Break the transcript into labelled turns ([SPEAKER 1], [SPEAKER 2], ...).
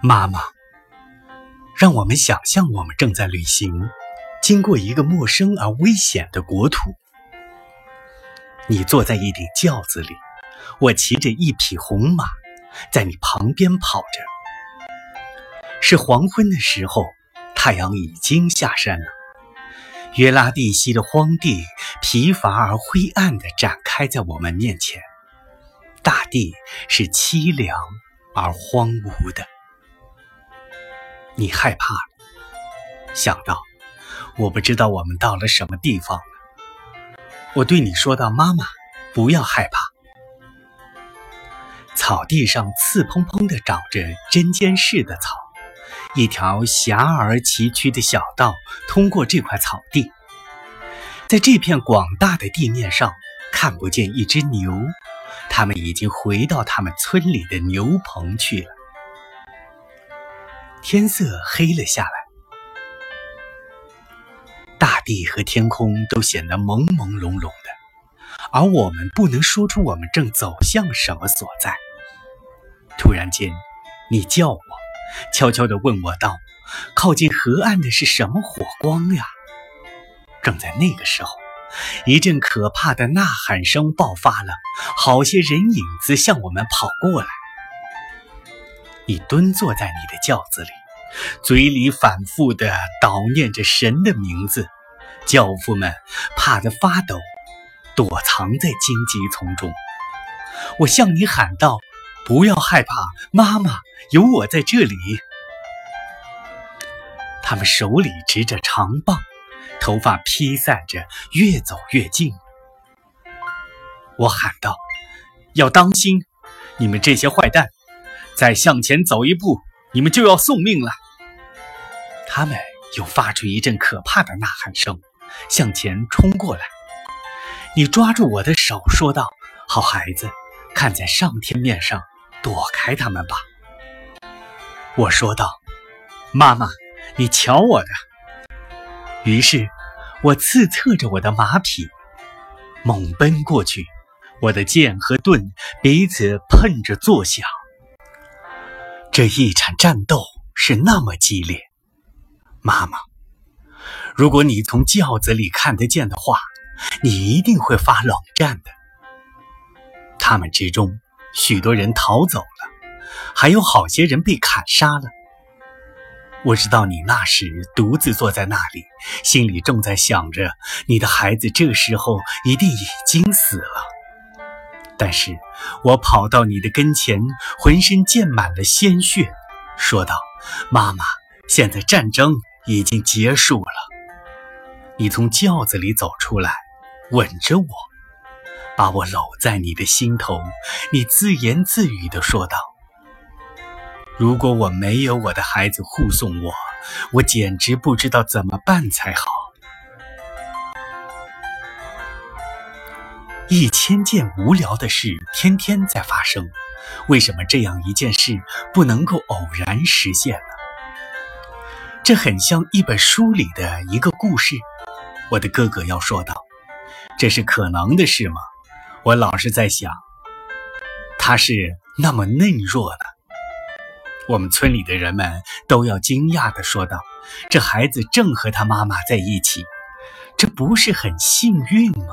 [SPEAKER 1] 妈妈，让我们想象我们正在旅行，经过一个陌生而危险的国土。你坐在一顶轿子里，我骑着一匹红马，在你旁边跑着。是黄昏的时候，太阳已经下山了。约拉蒂西的荒地疲乏而灰暗地展开在我们面前，大地是凄凉而荒芜的。你害怕了，想到我不知道我们到了什么地方了。我对你说道：“妈妈，不要害怕。”草地上刺蓬蓬地长着针尖似的草，一条狭而崎岖的小道通过这块草地。在这片广大的地面上，看不见一只牛，它们已经回到他们村里的牛棚去了。天色黑了下来，大地和天空都显得朦朦胧胧的，而我们不能说出我们正走向什么所在。突然间，你叫我，悄悄地问我道：“靠近河岸的是什么火光呀？”正在那个时候，一阵可怕的呐喊声爆发了，好些人影子向我们跑过来。你蹲坐在你的轿子里，嘴里反复地叨念着神的名字。轿夫们怕得发抖，躲藏在荆棘丛中。我向你喊道：“不要害怕，妈妈，有我在这里。”他们手里执着长棒，头发披散着，越走越近。我喊道：“要当心，你们这些坏蛋！”再向前走一步，你们就要送命了。他们又发出一阵可怕的呐喊声，向前冲过来。你抓住我的手，说道：“好孩子，看在上天面上，躲开他们吧。”我说道：“妈妈，你瞧我的。”于是，我刺策着我的马匹，猛奔过去。我的剑和盾彼此碰着作响。这一场战斗是那么激烈，妈妈，如果你从轿子里看得见的话，你一定会发冷战的。他们之中，许多人逃走了，还有好些人被砍杀了。我知道你那时独自坐在那里，心里正在想着你的孩子这时候一定已经死了。但是我跑到你的跟前，浑身溅满了鲜血，说道：“妈妈，现在战争已经结束了。”你从轿子里走出来，吻着我，把我搂在你的心头。你自言自语地说道：“如果我没有我的孩子护送我，我简直不知道怎么办才好。”一千件无聊的事天天在发生，为什么这样一件事不能够偶然实现呢？这很像一本书里的一个故事。我的哥哥要说道：“这是可能的事吗？”我老是在想，他是那么嫩弱的。我们村里的人们都要惊讶地说道：“这孩子正和他妈妈在一起，这不是很幸运吗？”